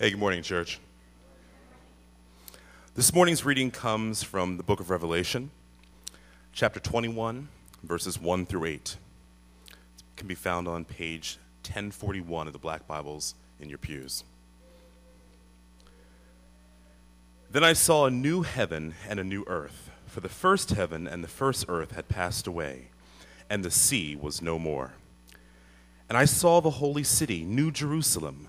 Hey, good morning, church. This morning's reading comes from the book of Revelation, chapter 21, verses 1 through 8. It can be found on page 1041 of the Black Bibles in your pews. Then I saw a new heaven and a new earth, for the first heaven and the first earth had passed away, and the sea was no more. And I saw the holy city, New Jerusalem,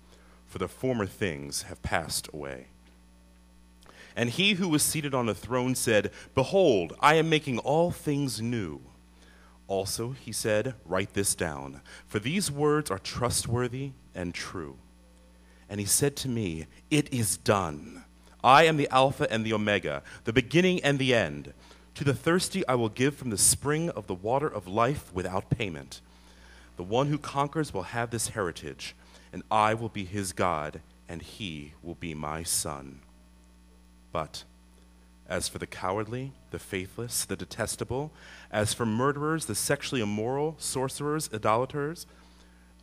for the former things have passed away. And he who was seated on the throne said, Behold, I am making all things new. Also, he said, Write this down, for these words are trustworthy and true. And he said to me, It is done. I am the Alpha and the Omega, the beginning and the end. To the thirsty I will give from the spring of the water of life without payment. The one who conquers will have this heritage, and I will be his God, and he will be my son. But as for the cowardly, the faithless, the detestable, as for murderers, the sexually immoral, sorcerers, idolaters,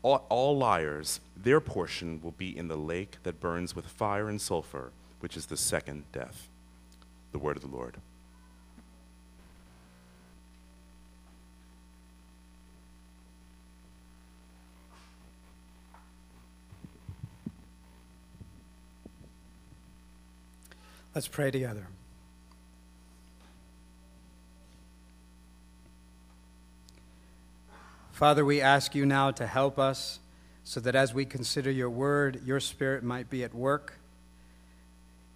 all, all, liars, their portion will be in the lake that burns with fire and sulfur, which is the second death. The word of the Lord. Let's pray together. Father, we ask you now to help us so that as we consider your word, your spirit might be at work.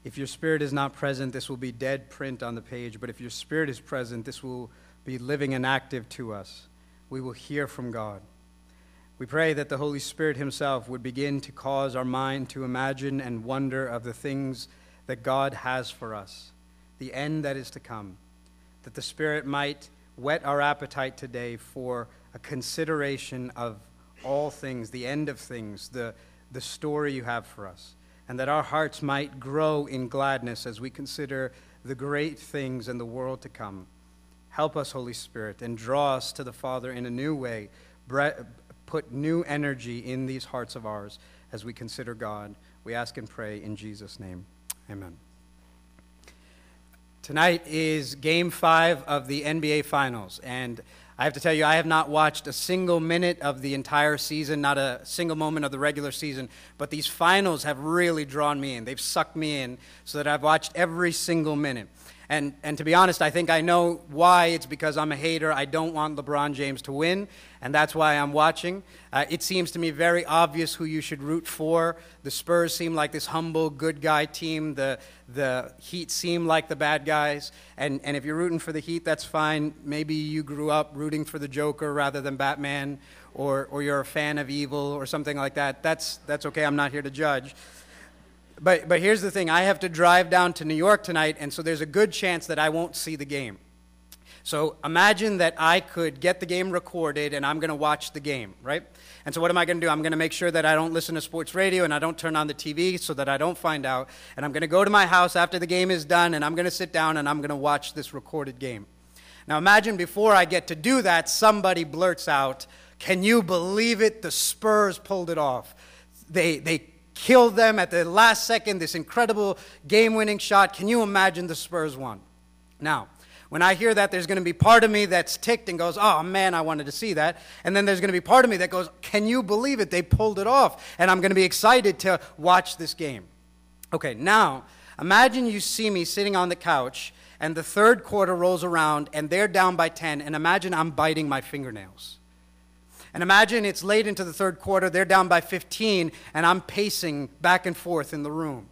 If your spirit is not present, this will be dead print on the page, but if your spirit is present, this will be living and active to us. We will hear from God. We pray that the Holy Spirit Himself would begin to cause our mind to imagine and wonder of the things that God has for us, the end that is to come, that the Spirit might whet our appetite today for a consideration of all things, the end of things, the, the story you have for us, and that our hearts might grow in gladness as we consider the great things in the world to come. Help us, Holy Spirit, and draw us to the Father in a new way. Put new energy in these hearts of ours as we consider God. We ask and pray in Jesus' name. Amen. Tonight is game five of the NBA Finals, and I have to tell you, I have not watched a single minute of the entire season, not a single moment of the regular season, but these finals have really drawn me in. They've sucked me in so that I've watched every single minute. And, and to be honest, I think I know why. It's because I'm a hater. I don't want LeBron James to win, and that's why I'm watching. Uh, it seems to me very obvious who you should root for. The Spurs seem like this humble, good guy team. The, the Heat seem like the bad guys. And, and if you're rooting for the Heat, that's fine. Maybe you grew up rooting for the Joker rather than Batman, or, or you're a fan of evil or something like that. That's, that's okay. I'm not here to judge. But, but here's the thing I have to drive down to New York tonight, and so there's a good chance that I won't see the game. So imagine that I could get the game recorded and I'm going to watch the game, right? And so what am I going to do? I'm going to make sure that I don't listen to sports radio and I don't turn on the TV so that I don't find out. And I'm going to go to my house after the game is done and I'm going to sit down and I'm going to watch this recorded game. Now imagine before I get to do that, somebody blurts out, Can you believe it? The Spurs pulled it off. They, they killed them at the last second, this incredible game winning shot. Can you imagine the Spurs won? Now, when I hear that, there's going to be part of me that's ticked and goes, oh man, I wanted to see that. And then there's going to be part of me that goes, can you believe it? They pulled it off. And I'm going to be excited to watch this game. Okay, now, imagine you see me sitting on the couch and the third quarter rolls around and they're down by 10, and imagine I'm biting my fingernails. And imagine it's late into the third quarter, they're down by 15, and I'm pacing back and forth in the room.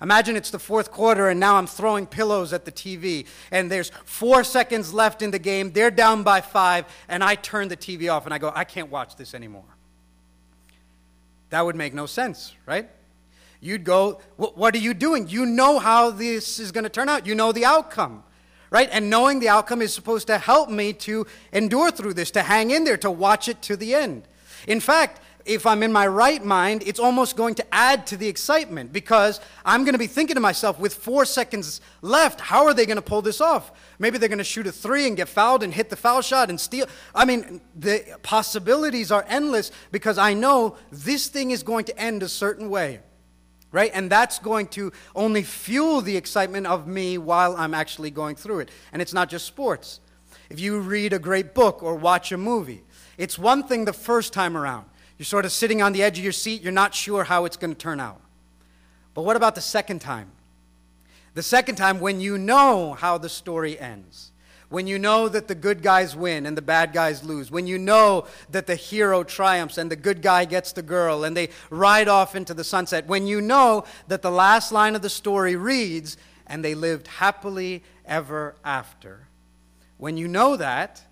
Imagine it's the fourth quarter, and now I'm throwing pillows at the TV, and there's four seconds left in the game, they're down by five, and I turn the TV off and I go, I can't watch this anymore. That would make no sense, right? you'd go, What are you doing? You know how this is going to turn out, you know the outcome. Right? And knowing the outcome is supposed to help me to endure through this, to hang in there, to watch it to the end. In fact, if I'm in my right mind, it's almost going to add to the excitement because I'm going to be thinking to myself, with four seconds left, how are they going to pull this off? Maybe they're going to shoot a three and get fouled and hit the foul shot and steal. I mean, the possibilities are endless because I know this thing is going to end a certain way, right? And that's going to only fuel the excitement of me while I'm actually going through it. And it's not just sports. If you read a great book or watch a movie, it's one thing the first time around. You're sort of sitting on the edge of your seat, you're not sure how it's going to turn out. But what about the second time? The second time, when you know how the story ends, when you know that the good guys win and the bad guys lose, when you know that the hero triumphs and the good guy gets the girl and they ride off into the sunset, when you know that the last line of the story reads, and they lived happily ever after, when you know that,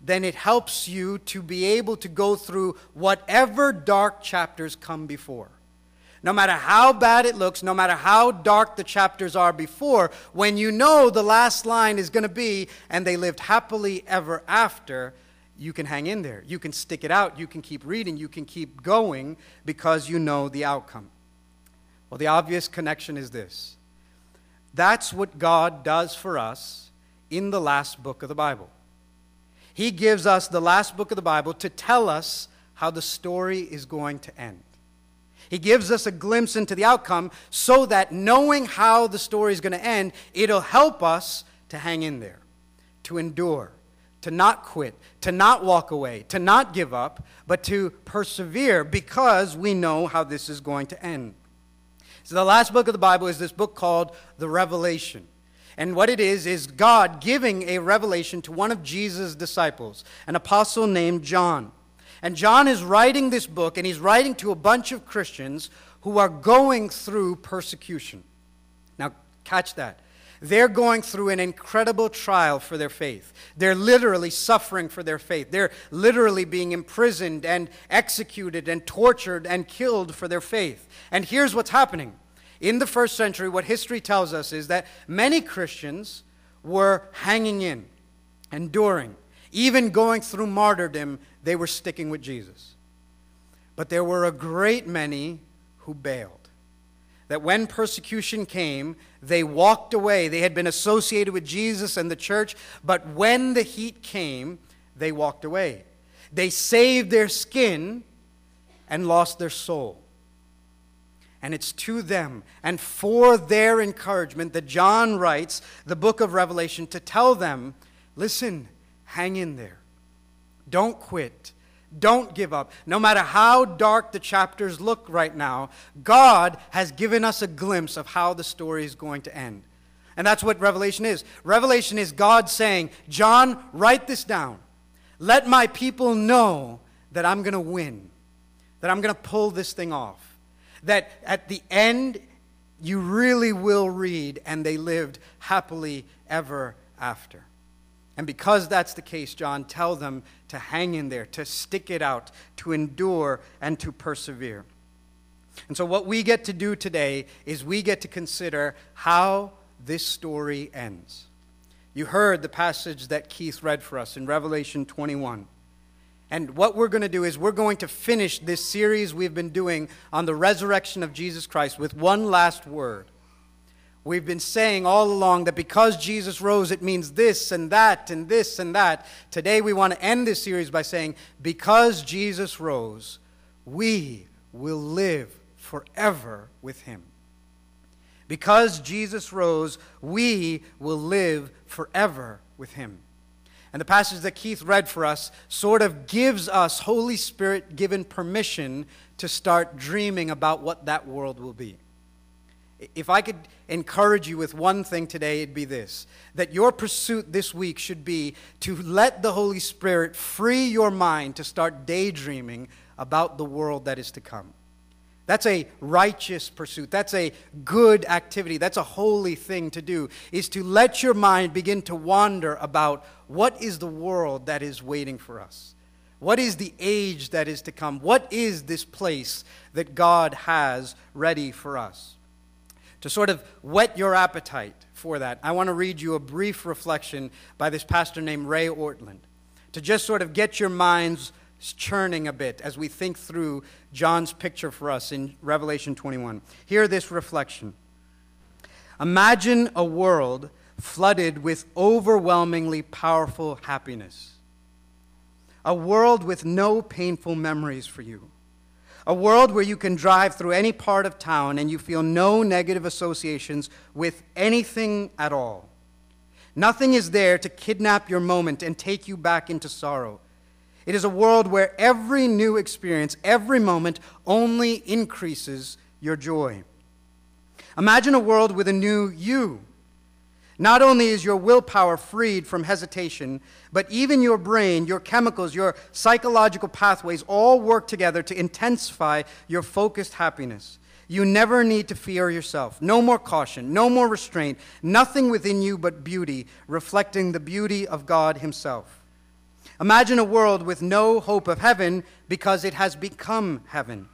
then it helps you to be able to go through whatever dark chapters come before. No matter how bad it looks, no matter how dark the chapters are before, when you know the last line is going to be, and they lived happily ever after, you can hang in there. You can stick it out. You can keep reading. You can keep going because you know the outcome. Well, the obvious connection is this that's what God does for us in the last book of the Bible. He gives us the last book of the Bible to tell us how the story is going to end. He gives us a glimpse into the outcome so that knowing how the story is going to end, it'll help us to hang in there, to endure, to not quit, to not walk away, to not give up, but to persevere because we know how this is going to end. So, the last book of the Bible is this book called the Revelation. And what it is, is God giving a revelation to one of Jesus' disciples, an apostle named John. And John is writing this book, and he's writing to a bunch of Christians who are going through persecution. Now, catch that. They're going through an incredible trial for their faith. They're literally suffering for their faith. They're literally being imprisoned and executed and tortured and killed for their faith. And here's what's happening in the first century, what history tells us is that many Christians were hanging in, enduring, even going through martyrdom, they were sticking with Jesus. But there were a great many who bailed. That when persecution came, they walked away. They had been associated with Jesus and the church, but when the heat came, they walked away. They saved their skin and lost their soul. And it's to them and for their encouragement that John writes the book of Revelation to tell them listen, hang in there. Don't quit. Don't give up. No matter how dark the chapters look right now, God has given us a glimpse of how the story is going to end. And that's what Revelation is. Revelation is God saying, John, write this down. Let my people know that I'm going to win, that I'm going to pull this thing off that at the end you really will read, and they lived happily ever after. And because that's the case, John, tell them to hang in there, to stick it out, to endure, and to persevere. And so, what we get to do today is we get to consider how this story ends. You heard the passage that Keith read for us in Revelation 21. And what we're going to do is we're going to finish this series we've been doing on the resurrection of Jesus Christ with one last word. We've been saying all along that because Jesus rose, it means this and that and this and that. Today we want to end this series by saying, because Jesus rose, we will live forever with him. Because Jesus rose, we will live forever with him. And the passage that Keith read for us sort of gives us Holy Spirit given permission to start dreaming about what that world will be. If I could encourage you with one thing today, it'd be this that your pursuit this week should be to let the Holy Spirit free your mind to start daydreaming about the world that is to come. That's a righteous pursuit. That's a good activity. That's a holy thing to do, is to let your mind begin to wander about what is the world that is waiting for us. What is the age that is to come? What is this place that God has ready for us? To sort of whet your appetite for that, I want to read you a brief reflection by this pastor named Ray Ortlund to just sort of get your minds churning a bit as we think through John's picture for us in Revelation 21. Hear this reflection. Imagine a world flooded with overwhelmingly powerful happiness a world with no painful memories for you. A world where you can drive through any part of town and you feel no negative associations with anything at all. Nothing is there to kidnap your moment and take you back into sorrow. It is a world where every new experience, every moment, only increases your joy. Imagine a world with a new you not only is your willpower freed from hesitation, but even your brain, your chemicals, your psychological pathways all work together to intensify your focused happiness. You never need to fear yourself. No more caution, no more restraint, nothing within you but beauty, reflecting the beauty of God Himself. Imagine a world with no hope of heaven because it has become heaven.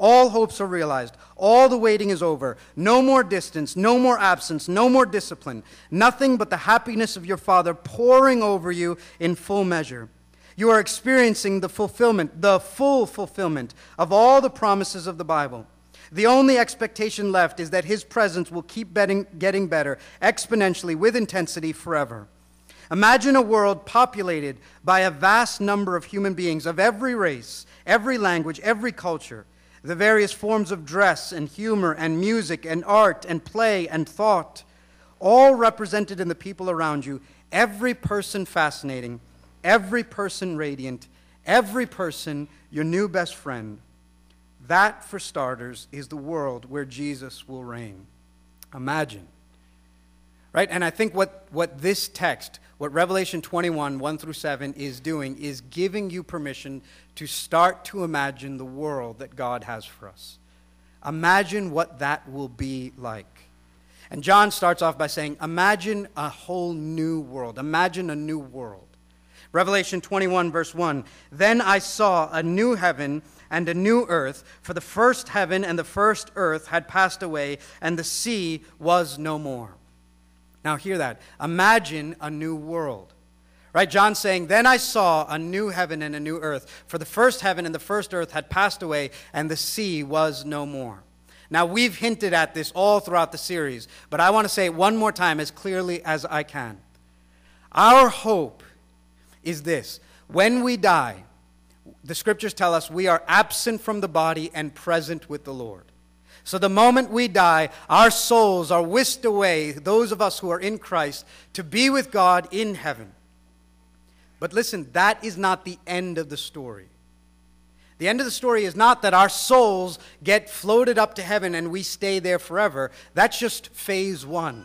All hopes are realized. All the waiting is over. No more distance, no more absence, no more discipline. Nothing but the happiness of your Father pouring over you in full measure. You are experiencing the fulfillment, the full fulfillment of all the promises of the Bible. The only expectation left is that His presence will keep getting better exponentially with intensity forever. Imagine a world populated by a vast number of human beings of every race, every language, every culture the various forms of dress and humor and music and art and play and thought, all represented in the people around you, every person fascinating, every person radiant, every person your new best friend. That, for starters, is the world where Jesus will reign. Imagine. Right? And I think what, what this text, what Revelation 21, 1 through 7, is doing is giving you permission to start to imagine the world that God has for us. Imagine what that will be like. And John starts off by saying, Imagine a whole new world. Imagine a new world. Revelation 21, verse 1 Then I saw a new heaven and a new earth, for the first heaven and the first earth had passed away, and the sea was no more. Now, hear that. Imagine a new world. Right? John saying, Then I saw a new heaven and a new earth, for the first heaven and the first earth had passed away, and the sea was no more. Now, we've hinted at this all throughout the series, but I want to say it one more time as clearly as I can. Our hope is this when we die, the scriptures tell us we are absent from the body and present with the Lord. So the moment we die, our souls are whisked away, those of us who are in Christ, to be with God in heaven. But listen, that is not the end of the story. The end of the story is not that our souls get floated up to heaven and we stay there forever. That's just phase one.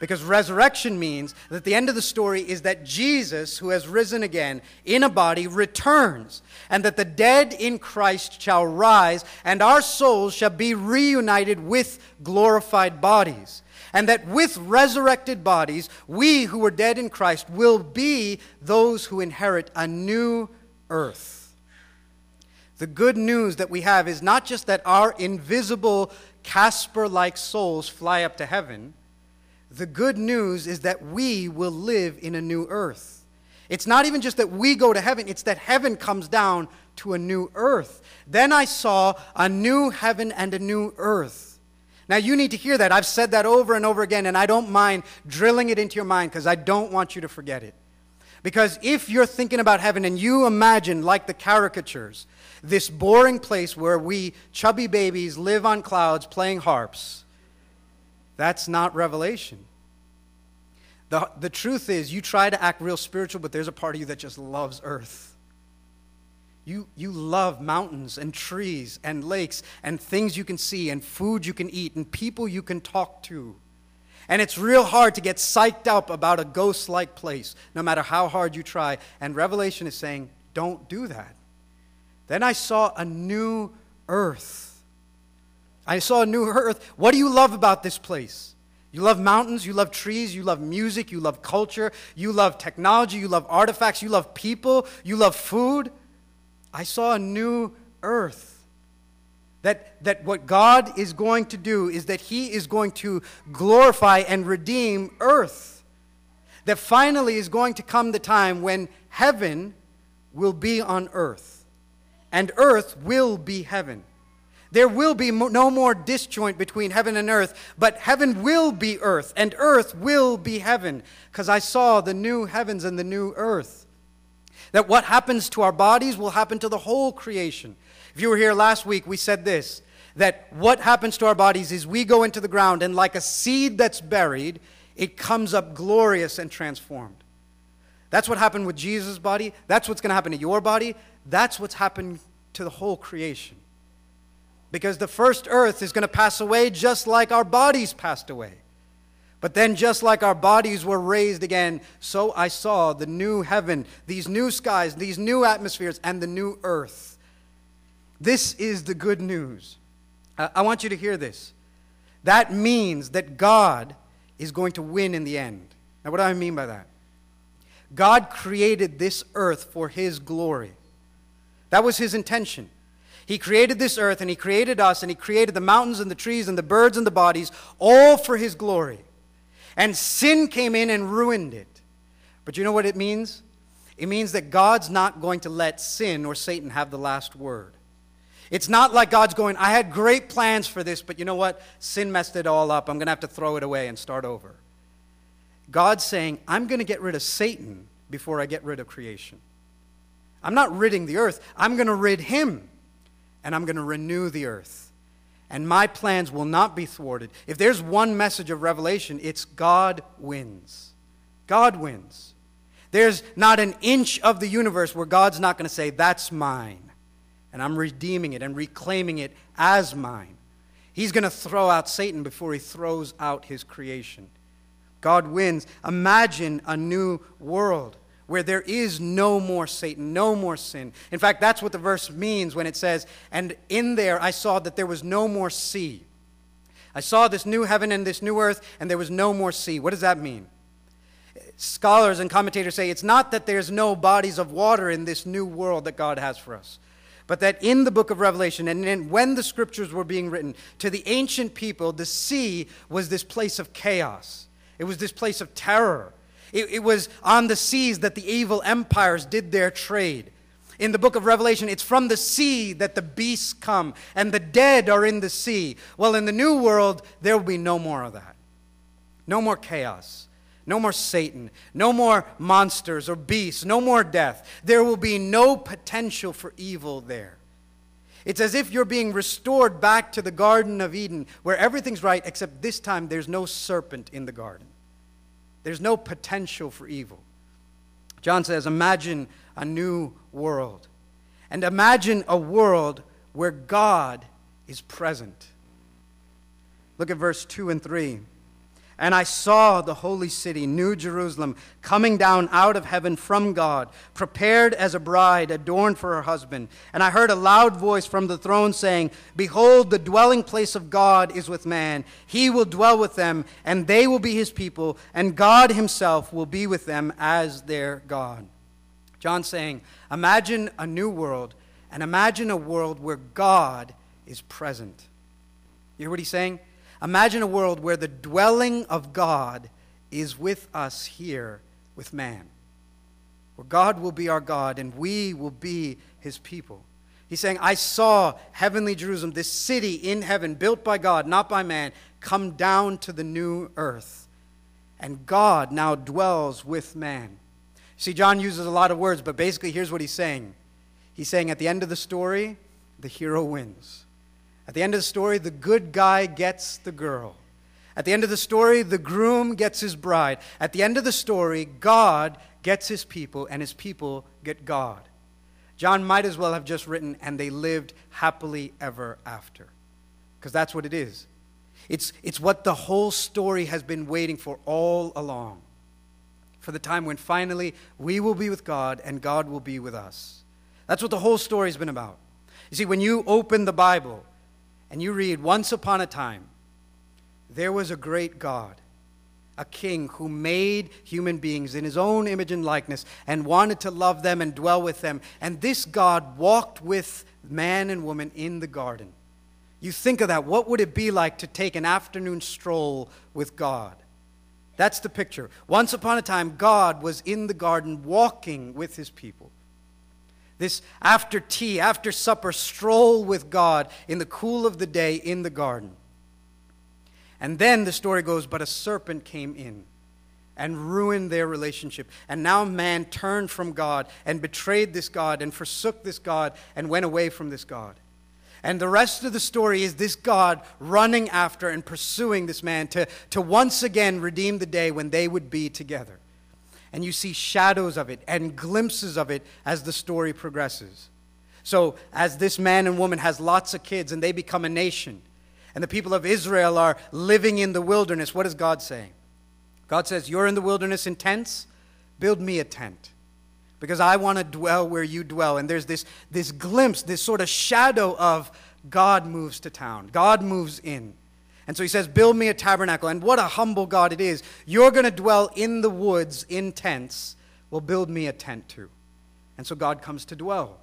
Because resurrection means that the end of the story is that Jesus, who has risen again in a body, returns, and that the dead in Christ shall rise, and our souls shall be reunited with glorified bodies and that with resurrected bodies, we who were dead in Christ will be those who inherit a new earth. The good news that we have is not just that our invisible Casper like souls fly up to heaven, the good news is that we will live in a new earth. It's not even just that we go to heaven, it's that heaven comes down to a new earth. Then I saw a new heaven and a new earth. Now, you need to hear that. I've said that over and over again, and I don't mind drilling it into your mind because I don't want you to forget it. Because if you're thinking about heaven and you imagine, like the caricatures, this boring place where we chubby babies live on clouds playing harps, that's not revelation. The, the truth is, you try to act real spiritual, but there's a part of you that just loves earth. You, you love mountains and trees and lakes and things you can see and food you can eat and people you can talk to. And it's real hard to get psyched up about a ghost like place, no matter how hard you try. And Revelation is saying, don't do that. Then I saw a new earth. I saw a new earth. What do you love about this place? You love mountains, you love trees, you love music, you love culture, you love technology, you love artifacts, you love people, you love food. I saw a new earth. That, that what God is going to do is that He is going to glorify and redeem earth. That finally is going to come the time when heaven will be on earth, and earth will be heaven. There will be no more disjoint between heaven and earth, but heaven will be earth, and earth will be heaven, because I saw the new heavens and the new earth. That what happens to our bodies will happen to the whole creation. If you were here last week, we said this that what happens to our bodies is we go into the ground, and like a seed that's buried, it comes up glorious and transformed. That's what happened with Jesus' body. That's what's going to happen to your body. That's what's happened to the whole creation. Because the first earth is going to pass away just like our bodies passed away. But then, just like our bodies were raised again, so I saw the new heaven, these new skies, these new atmospheres, and the new earth. This is the good news. I want you to hear this. That means that God is going to win in the end. Now, what do I mean by that? God created this earth for His glory. That was His intention. He created this earth and He created us and He created the mountains and the trees and the birds and the bodies, all for His glory. And sin came in and ruined it. But you know what it means? It means that God's not going to let sin or Satan have the last word. It's not like God's going, I had great plans for this, but you know what? Sin messed it all up. I'm going to have to throw it away and start over. God's saying, I'm going to get rid of Satan before I get rid of creation. I'm not ridding the earth, I'm going to rid him and I'm going to renew the earth. And my plans will not be thwarted. If there's one message of Revelation, it's God wins. God wins. There's not an inch of the universe where God's not going to say, That's mine. And I'm redeeming it and reclaiming it as mine. He's going to throw out Satan before he throws out his creation. God wins. Imagine a new world where there is no more Satan, no more sin. In fact, that's what the verse means when it says, And in there I saw that there was no more sea. I saw this new heaven and this new earth, and there was no more sea. What does that mean? Scholars and commentators say it's not that there's no bodies of water in this new world that God has for us, but that in the book of Revelation and when the scriptures were being written, to the ancient people, the sea was this place of chaos. It was this place of terror. It, it was on the seas that the evil empires did their trade. In the book of Revelation, it's from the sea that the beasts come, and the dead are in the sea. Well, in the new world, there will be no more of that. No more chaos. No more Satan. No more monsters or beasts. No more death. There will be no potential for evil there. It's as if you're being restored back to the Garden of Eden, where everything's right, except this time there's no serpent in the garden. There's no potential for evil. John says, Imagine a new world. And imagine a world where God is present. Look at verse 2 and 3. And I saw the holy city, New Jerusalem, coming down out of heaven from God, prepared as a bride adorned for her husband. And I heard a loud voice from the throne saying, Behold, the dwelling place of God is with man. He will dwell with them, and they will be his people, and God himself will be with them as their God. John saying, Imagine a new world, and imagine a world where God is present. You hear what he's saying? Imagine a world where the dwelling of God is with us here with man, where God will be our God and we will be his people. He's saying, I saw heavenly Jerusalem, this city in heaven, built by God, not by man, come down to the new earth. And God now dwells with man. See, John uses a lot of words, but basically, here's what he's saying. He's saying at the end of the story, the hero wins. At the end of the story, the good guy gets the girl. At the end of the story, the groom gets his bride. At the end of the story, God gets his people, and his people get God. John might as well have just written, and they lived happily ever after. Because that's what it is. It's, it's what the whole story has been waiting for all along. For the time when finally we will be with God and God will be with us. That's what the whole story has been about. You see, when you open the Bible, and you read once upon a time, there was a great God, a king who made human beings in his own image and likeness and wanted to love them and dwell with them. And this God walked with man and woman in the garden. You think of that. What would it be like to take an afternoon stroll with God? That's the picture. Once upon a time, God was in the garden walking with his people. This after tea, after supper stroll with God in the cool of the day in the garden. And then the story goes, but a serpent came in and ruined their relationship. And now man turned from God and betrayed this God and forsook this God and went away from this God. And the rest of the story is this God running after and pursuing this man to, to once again redeem the day when they would be together. And you see shadows of it and glimpses of it as the story progresses. So, as this man and woman has lots of kids and they become a nation, and the people of Israel are living in the wilderness, what is God saying? God says, You're in the wilderness in tents, build me a tent because I want to dwell where you dwell. And there's this, this glimpse, this sort of shadow of God moves to town, God moves in. And so he says, Build me a tabernacle. And what a humble God it is. You're going to dwell in the woods in tents. Well, build me a tent too. And so God comes to dwell.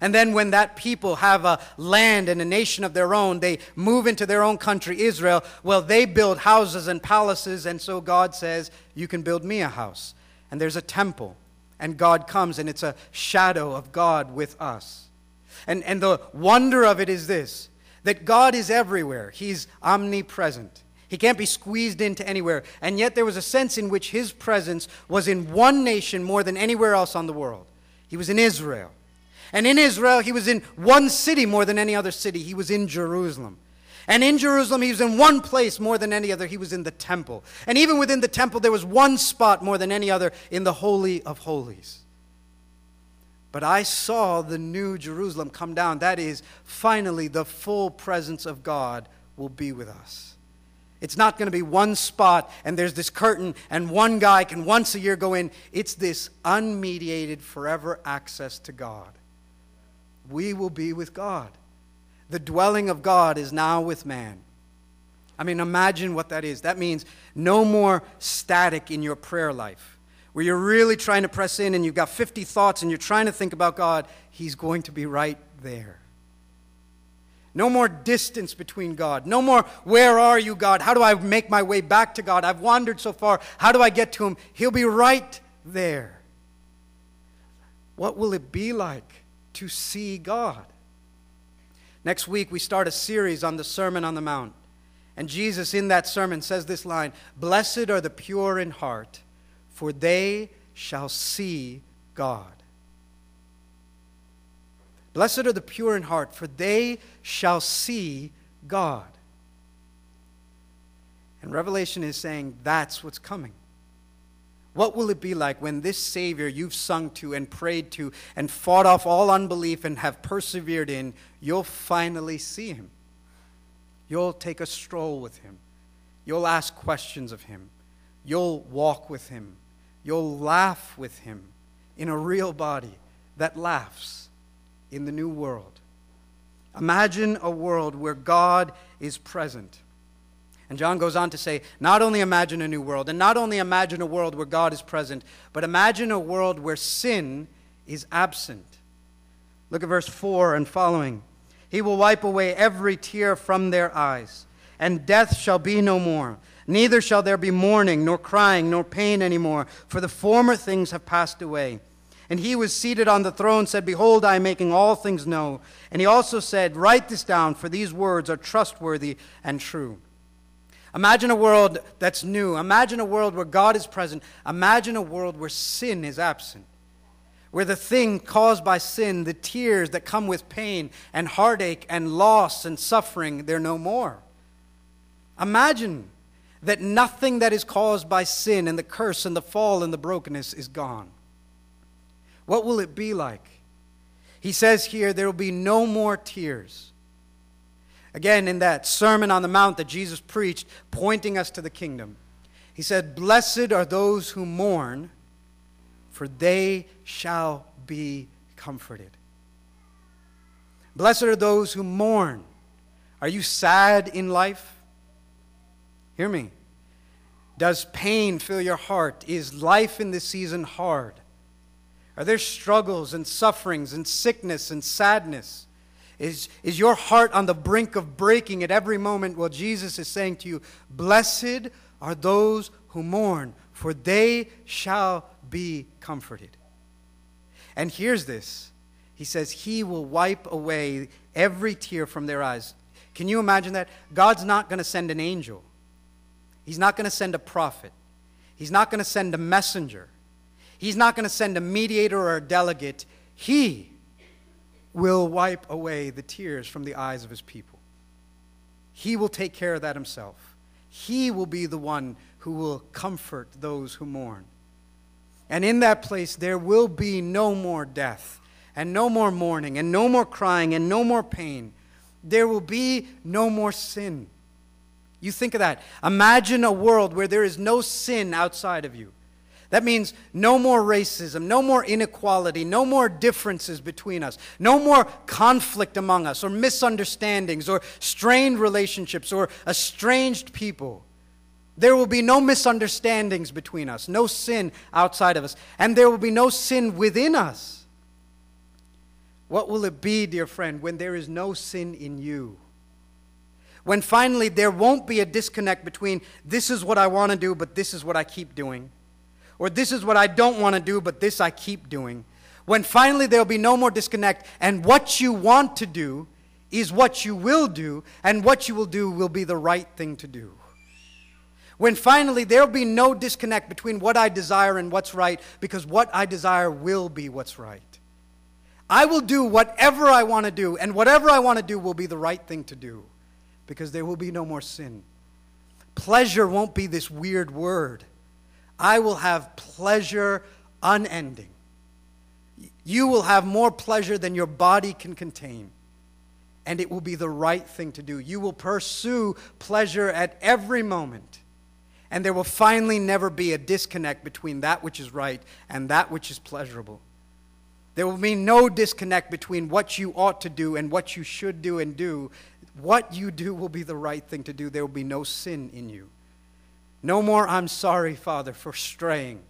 And then, when that people have a land and a nation of their own, they move into their own country, Israel. Well, they build houses and palaces. And so God says, You can build me a house. And there's a temple and God comes, and it's a shadow of God with us. And, and the wonder of it is this that God is everywhere, He's omnipresent. He can't be squeezed into anywhere. And yet, there was a sense in which His presence was in one nation more than anywhere else on the world. He was in Israel. And in Israel, He was in one city more than any other city. He was in Jerusalem. And in Jerusalem, he was in one place more than any other. He was in the temple. And even within the temple, there was one spot more than any other in the Holy of Holies. But I saw the new Jerusalem come down. That is, finally, the full presence of God will be with us. It's not going to be one spot and there's this curtain and one guy can once a year go in. It's this unmediated, forever access to God. We will be with God. The dwelling of God is now with man. I mean, imagine what that is. That means no more static in your prayer life, where you're really trying to press in and you've got 50 thoughts and you're trying to think about God. He's going to be right there. No more distance between God. No more, where are you, God? How do I make my way back to God? I've wandered so far. How do I get to Him? He'll be right there. What will it be like to see God? Next week, we start a series on the Sermon on the Mount. And Jesus, in that sermon, says this line Blessed are the pure in heart, for they shall see God. Blessed are the pure in heart, for they shall see God. And Revelation is saying that's what's coming. What will it be like when this Savior you've sung to and prayed to and fought off all unbelief and have persevered in, you'll finally see him? You'll take a stroll with him. You'll ask questions of him. You'll walk with him. You'll laugh with him in a real body that laughs in the new world. Imagine a world where God is present and John goes on to say, not only imagine a new world, and not only imagine a world where God is present, but imagine a world where sin is absent. Look at verse 4 and following. He will wipe away every tear from their eyes, and death shall be no more. Neither shall there be mourning, nor crying, nor pain any more, for the former things have passed away. And he was seated on the throne said, Behold, I am making all things know. And he also said, Write this down, for these words are trustworthy and true. Imagine a world that's new. Imagine a world where God is present. Imagine a world where sin is absent. Where the thing caused by sin, the tears that come with pain and heartache and loss and suffering, they're no more. Imagine that nothing that is caused by sin and the curse and the fall and the brokenness is gone. What will it be like? He says here there will be no more tears. Again, in that Sermon on the Mount that Jesus preached, pointing us to the kingdom, he said, Blessed are those who mourn, for they shall be comforted. Blessed are those who mourn. Are you sad in life? Hear me. Does pain fill your heart? Is life in this season hard? Are there struggles and sufferings and sickness and sadness? Is, is your heart on the brink of breaking at every moment? Well, Jesus is saying to you, Blessed are those who mourn, for they shall be comforted. And here's this He says, He will wipe away every tear from their eyes. Can you imagine that? God's not going to send an angel, He's not going to send a prophet, He's not going to send a messenger, He's not going to send a mediator or a delegate. He will wipe away the tears from the eyes of His people. He will take care of that Himself. He will be the one who will comfort those who mourn. And in that place, there will be no more death, and no more mourning, and no more crying, and no more pain. There will be no more sin. You think of that. Imagine a world where there is no sin outside of you. That means no more racism, no more inequality, no more differences between us, no more conflict among us, or misunderstandings, or strained relationships, or estranged people. There will be no misunderstandings between us, no sin outside of us, and there will be no sin within us. What will it be, dear friend, when there is no sin in you? When finally there won't be a disconnect between this is what I want to do, but this is what I keep doing or this is what I don't want to do, but this I keep doing. When finally there'll be no more disconnect, and what you want to do is what you will do, and what you will do will be the right thing to do. When finally there'll be no disconnect between what I desire and what's right, because what I desire will be what's right. I will do whatever I want to do, and whatever I want to do will be the right thing to do, because there will be no more sin. Pleasure won't be this weird word. I will have pleasure unending. You will have more pleasure than your body can contain. And it will be the right thing to do. You will pursue pleasure at every moment. And there will finally never be a disconnect between that which is right and that which is pleasurable. There will be no disconnect between what you ought to do and what you should do and do. What you do will be the right thing to do. There will be no sin in you. No more, I'm sorry, Father, for straying.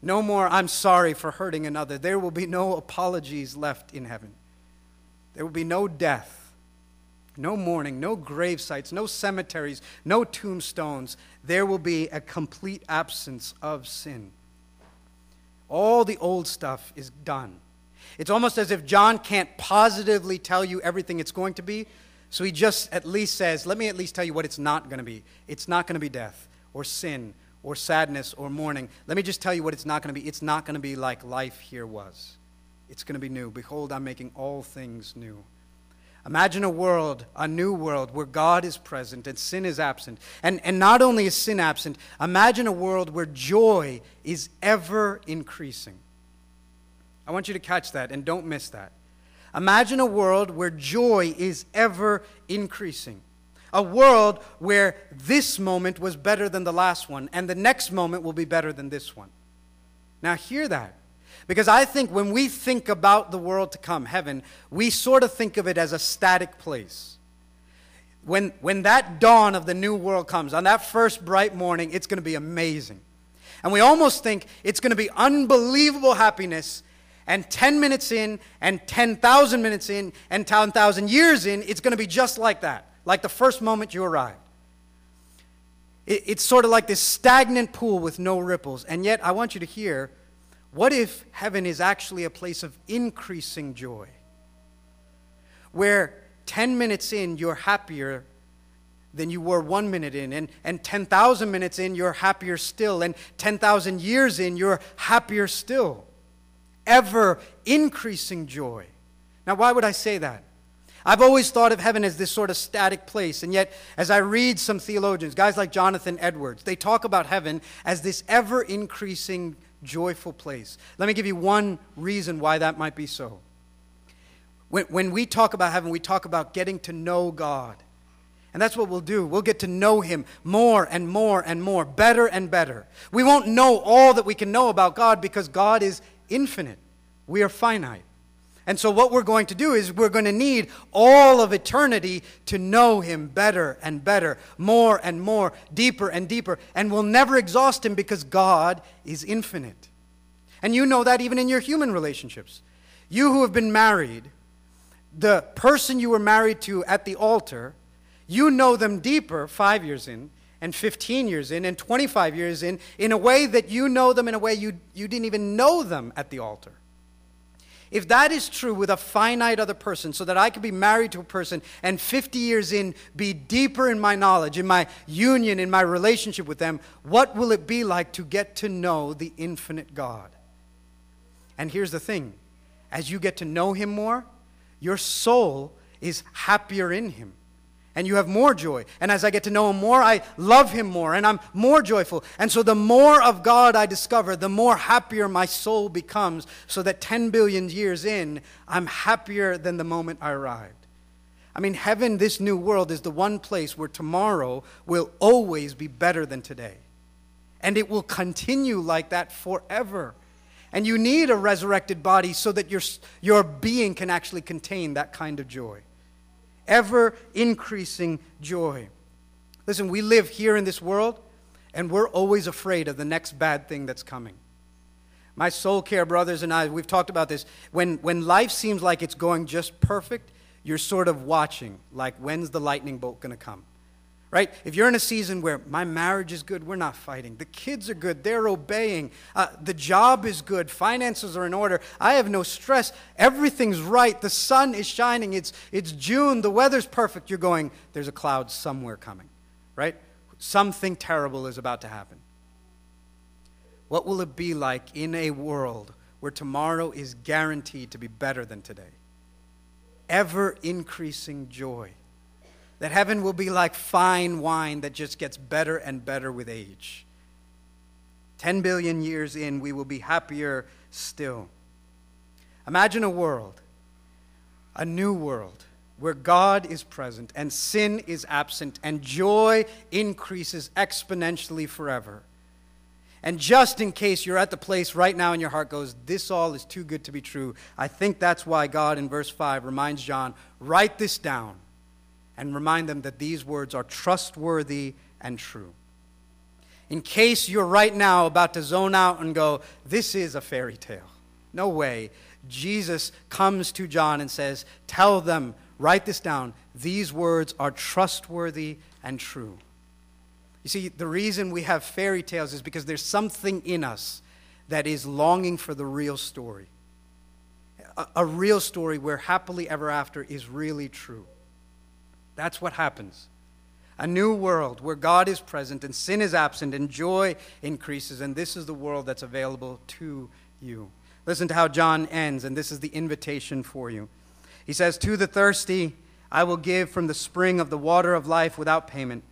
No more, I'm sorry for hurting another. There will be no apologies left in heaven. There will be no death, no mourning, no grave sites, no cemeteries, no tombstones. There will be a complete absence of sin. All the old stuff is done. It's almost as if John can't positively tell you everything it's going to be, so he just at least says, Let me at least tell you what it's not going to be. It's not going to be death or sin or sadness or mourning. Let me just tell you what it's not going to be. It's not going to be like life here was. It's going to be new. Behold, I'm making all things new. Imagine a world, a new world, where God is present and sin is absent. And, and not only is sin absent, imagine a world where joy is ever increasing. I want you to catch that and don't miss that. Imagine a world where joy is ever increasing. A world where this moment was better than the last one, and the next moment will be better than this one. Now, hear that. Because I think when we think about the world to come, heaven, we sort of think of it as a static place. When, when that dawn of the new world comes, on that first bright morning, it's going to be amazing. And we almost think it's going to be unbelievable happiness and 10 minutes in, and 10,000 minutes in, and 10,000 years in, it's going to be just like that, like the first moment you arrived. It's sort of like this stagnant pool with no ripples. And yet, I want you to hear what if heaven is actually a place of increasing joy? Where 10 minutes in, you're happier than you were one minute in, and, and 10,000 minutes in, you're happier still, and 10,000 years in, you're happier still ever increasing joy. Now, why would I say that? I've always thought of heaven as this sort of static place, and yet, as I read some theologians, guys like Jonathan Edwards, they talk about heaven as this ever increasing, joyful place. Let me give you one reason why that might be so. When, when we talk about heaven, we talk about getting to know God. And that's what we'll do. We'll get to know Him more and more and more, better and better. We won't know all that we can know about God because God is infinite. We are finite. And so, what we're going to do is we're going to need all of eternity to know Him better and better, more and more, deeper and deeper. And we'll never exhaust Him because God is infinite. And you know that even in your human relationships. You who have been married, the person you were married to at the altar, you know them deeper five years in, and 15 years in, and 25 years in, in a way that you know them in a way you, you didn't even know them at the altar. If that is true with a finite other person, so that I could be married to a person and 50 years in be deeper in my knowledge, in my union, in my relationship with them, what will it be like to get to know the infinite God? And here's the thing as you get to know Him more, your soul is happier in Him and you have more joy. And as I get to know Him more, I love Him more, and I'm more joyful. And so the more of God I discover, the more happier my soul becomes, so that 10 billion years in, I'm happier than the moment I arrived. I mean, heaven, this new world, is the one place where tomorrow will always be better than today. And it will continue like that forever. And you need a resurrected body so that your, your being can actually contain that kind of joy ever increasing joy. Listen, we live here in this world, and we're always afraid of the next bad thing that's coming. My soul care brothers and I, we've talked about this. When, when life seems like it's going just perfect, you're sort of watching, like, when's the lightning bolt going to come? Right? If you're in a season where my marriage is good, we're not fighting. The kids are good, they're obeying. Uh, the job is good, finances are in order. I have no stress. Everything's right. The sun is shining. It's, it's June. The weather's perfect. You're going, there's a cloud somewhere coming, right? Something terrible is about to happen. What will it be like in a world where tomorrow is guaranteed to be better than today? Ever increasing joy that heaven will be like fine wine that just gets better and better with age. 10 billion years in, we will be happier still. Imagine a world, a new world, where God is present and sin is absent and joy increases exponentially forever. And just in case you're at the place right now and your heart goes, This all is too good to be true, I think that's why God in verse 5 reminds John, write this down and remind them that these words are trustworthy and true. In case you're right now about to zone out and go, This is a fairy tale. No way. Jesus comes to John and says, Tell them, write this down. These words are trustworthy and true. You see, the reason we have fairy tales is because there's something in us that is longing for the real story. A, a real story where happily ever after is really true. That's what happens. A new world where God is present and sin is absent and joy increases, and this is the world that's available to you. Listen to how John ends, and this is the invitation for you. He says, To the thirsty, I will give from the spring of the water of life without payment.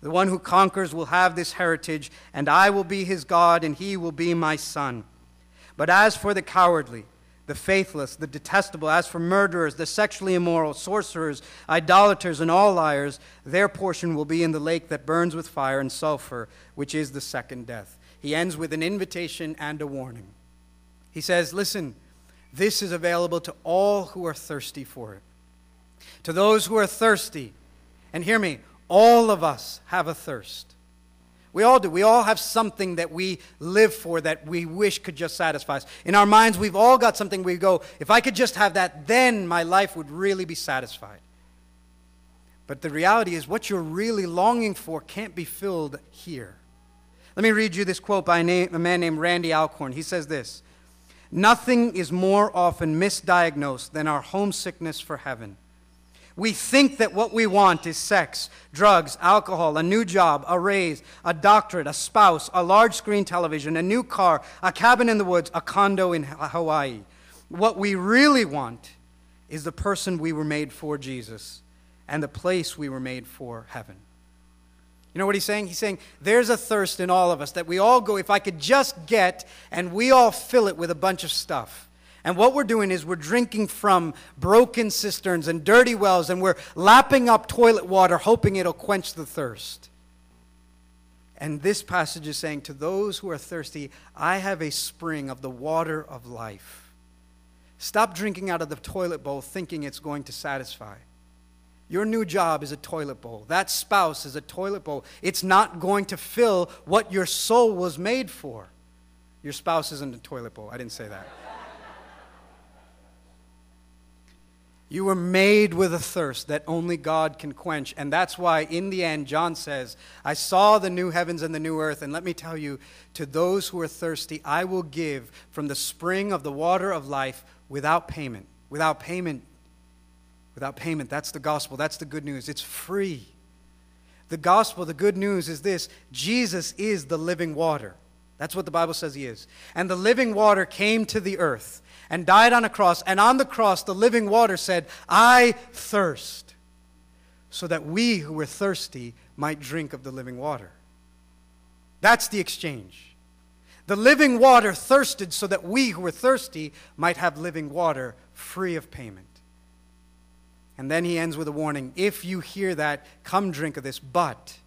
The one who conquers will have this heritage, and I will be his God, and he will be my son. But as for the cowardly, the faithless, the detestable. As for murderers, the sexually immoral, sorcerers, idolaters, and all liars, their portion will be in the lake that burns with fire and sulfur, which is the second death. He ends with an invitation and a warning. He says, Listen, this is available to all who are thirsty for it. To those who are thirsty, and hear me, all of us have a thirst. We all do. We all have something that we live for that we wish could just satisfy us. In our minds, we've all got something we go, if I could just have that, then my life would really be satisfied. But the reality is, what you're really longing for can't be filled here. Let me read you this quote by a, name, a man named Randy Alcorn. He says this Nothing is more often misdiagnosed than our homesickness for heaven. We think that what we want is sex, drugs, alcohol, a new job, a raise, a doctorate, a spouse, a large screen television, a new car, a cabin in the woods, a condo in Hawaii. What we really want is the person we were made for, Jesus, and the place we were made for, heaven. You know what he's saying? He's saying there's a thirst in all of us that we all go, if I could just get, and we all fill it with a bunch of stuff. And what we're doing is we're drinking from broken cisterns and dirty wells, and we're lapping up toilet water, hoping it'll quench the thirst. And this passage is saying, To those who are thirsty, I have a spring of the water of life. Stop drinking out of the toilet bowl thinking it's going to satisfy. Your new job is a toilet bowl. That spouse is a toilet bowl. It's not going to fill what your soul was made for. Your spouse isn't a toilet bowl. I didn't say that. You were made with a thirst that only God can quench. And that's why, in the end, John says, I saw the new heavens and the new earth. And let me tell you, to those who are thirsty, I will give from the spring of the water of life without payment. Without payment. Without payment. That's the gospel. That's the good news. It's free. The gospel, the good news is this Jesus is the living water. That's what the Bible says he is. And the living water came to the earth and died on a cross. And on the cross, the living water said, I thirst, so that we who were thirsty might drink of the living water. That's the exchange. The living water thirsted so that we who were thirsty might have living water free of payment. And then he ends with a warning if you hear that, come drink of this. But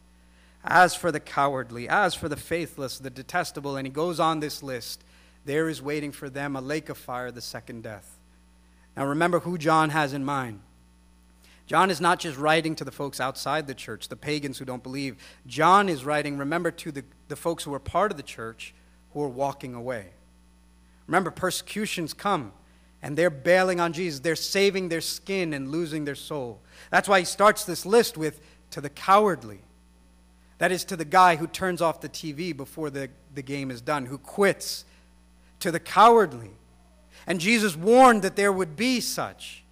as for the cowardly, as for the faithless, the detestable, and he goes on this list, there is waiting for them a lake of fire, the second death. Now remember who John has in mind. John is not just writing to the folks outside the church, the pagans who don't believe. John is writing, remember, to the, the folks who are part of the church who are walking away. Remember, persecutions come and they're bailing on Jesus. They're saving their skin and losing their soul. That's why he starts this list with to the cowardly. That is to the guy who turns off the TV before the, the game is done, who quits to the cowardly. And Jesus warned that there would be such.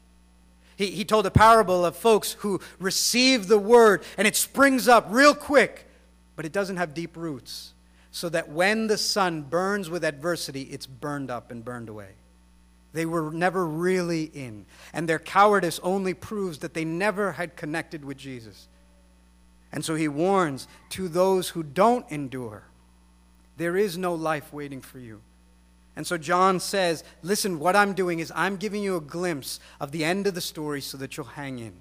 He, he told a parable of folks who receive the word and it springs up real quick, but it doesn't have deep roots. So that when the sun burns with adversity, it's burned up and burned away. They were never really in. And their cowardice only proves that they never had connected with Jesus. And so he warns to those who don't endure there is no life waiting for you. And so John says, Listen, what I'm doing is I'm giving you a glimpse of the end of the story so that you'll hang in.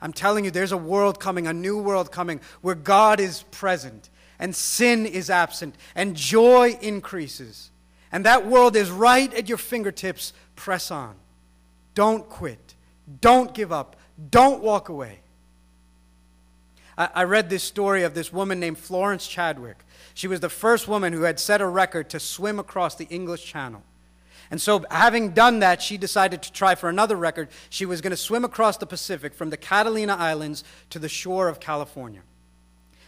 I'm telling you, there's a world coming, a new world coming, where God is present and sin is absent and joy increases. And that world is right at your fingertips. Press on. Don't quit. Don't give up. Don't walk away. I, I read this story of this woman named Florence Chadwick she was the first woman who had set a record to swim across the English Channel. And so, having done that, she decided to try for another record. She was going to swim across the Pacific from the Catalina Islands to the shore of California.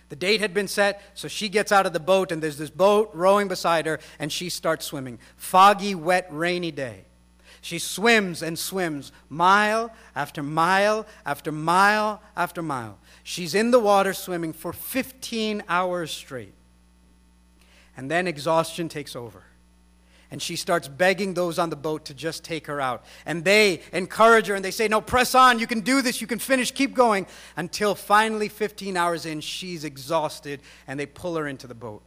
The date had been set, so she gets out of the boat, and there's this boat rowing beside her, and she starts swimming. Foggy, wet, rainy day. She swims and swims, mile after mile after mile after mile. She's in the water swimming for 15 hours straight. And then exhaustion takes over. And she starts begging those on the boat to just take her out. And they encourage her and they say, No, press on. You can do this. You can finish. Keep going. Until finally, 15 hours in, she's exhausted and they pull her into the boat.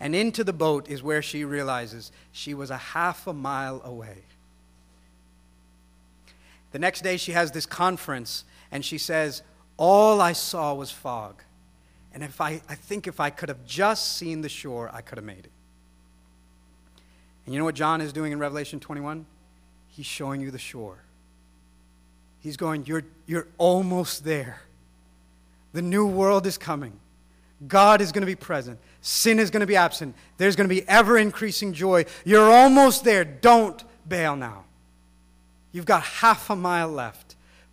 And into the boat is where she realizes she was a half a mile away. The next day, she has this conference and she says, All I saw was fog. And if I, I think if I could have just seen the shore, I could have made it. And you know what John is doing in Revelation 21? He's showing you the shore. He's going, You're, you're almost there. The new world is coming. God is going to be present. Sin is going to be absent. There's going to be ever increasing joy. You're almost there. Don't bail now. You've got half a mile left.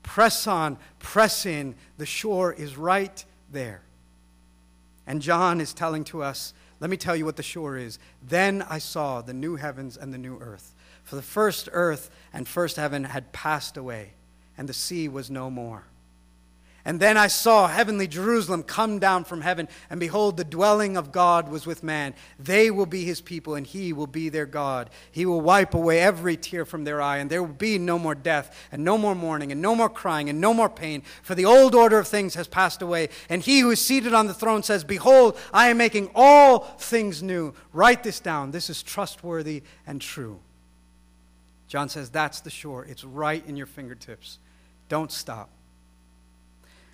Press on, press in. The shore is right there. And John is telling to us, let me tell you what the shore is. Then I saw the new heavens and the new earth. For the first earth and first heaven had passed away, and the sea was no more. And then I saw heavenly Jerusalem come down from heaven, and behold, the dwelling of God was with man. They will be his people, and he will be their God. He will wipe away every tear from their eye, and there will be no more death, and no more mourning, and no more crying, and no more pain, for the old order of things has passed away. And he who is seated on the throne says, Behold, I am making all things new. Write this down. This is trustworthy and true. John says, That's the shore. It's right in your fingertips. Don't stop.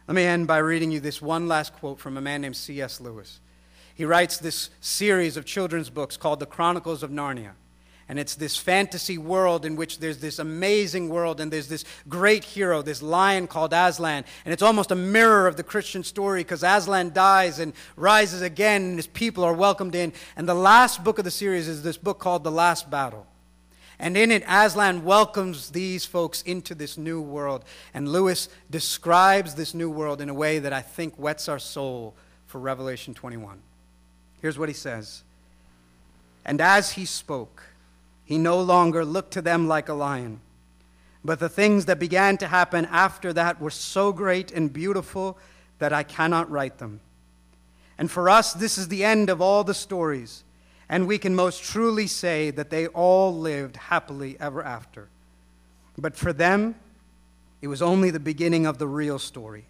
Let me end by reading you this one last quote from a man named C.S. Lewis. He writes this series of children's books called The Chronicles of Narnia. And it's this fantasy world in which there's this amazing world and there's this great hero, this lion called Aslan. And it's almost a mirror of the Christian story because Aslan dies and rises again and his people are welcomed in. And the last book of the series is this book called The Last Battle. And in it, Aslan welcomes these folks into this new world. And Lewis describes this new world in a way that I think whets our soul for Revelation 21. Here's what he says And as he spoke, he no longer looked to them like a lion. But the things that began to happen after that were so great and beautiful that I cannot write them. And for us, this is the end of all the stories, and we can most truly say that they all lived happily ever after. But for them, it was only the beginning of the real story.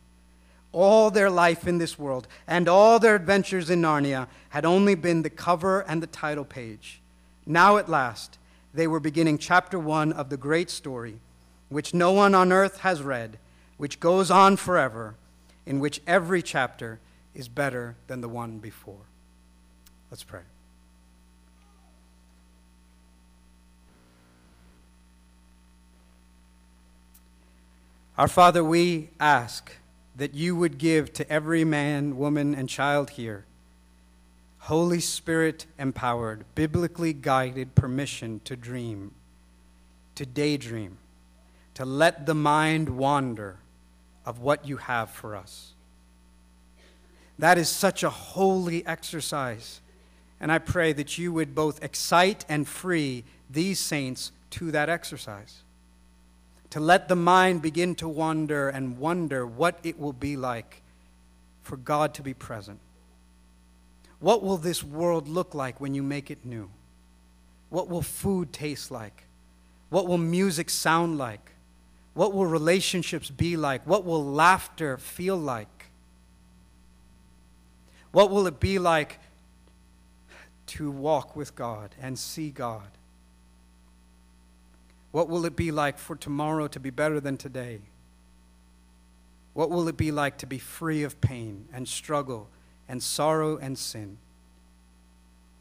All their life in this world and all their adventures in Narnia had only been the cover and the title page. Now, at last, they were beginning chapter one of the great story, which no one on earth has read, which goes on forever, in which every chapter is better than the one before. Let's pray. Our Father, we ask that you would give to every man, woman, and child here Holy Spirit empowered, biblically guided permission to dream, to daydream, to let the mind wander of what you have for us. That is such a holy exercise. And I pray that you would both excite and free these saints to that exercise. To let the mind begin to wander and wonder what it will be like for God to be present what will this world look like when you make it new? What will food taste like? What will music sound like? What will relationships be like? What will laughter feel like? What will it be like to walk with God and see God? What will it be like for tomorrow to be better than today? What will it be like to be free of pain and struggle and sorrow and sin?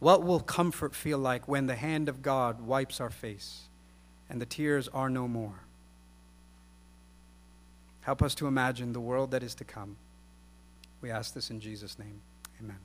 What will comfort feel like when the hand of God wipes our face and the tears are no more? Help us to imagine the world that is to come. We ask this in Jesus' name. Amen.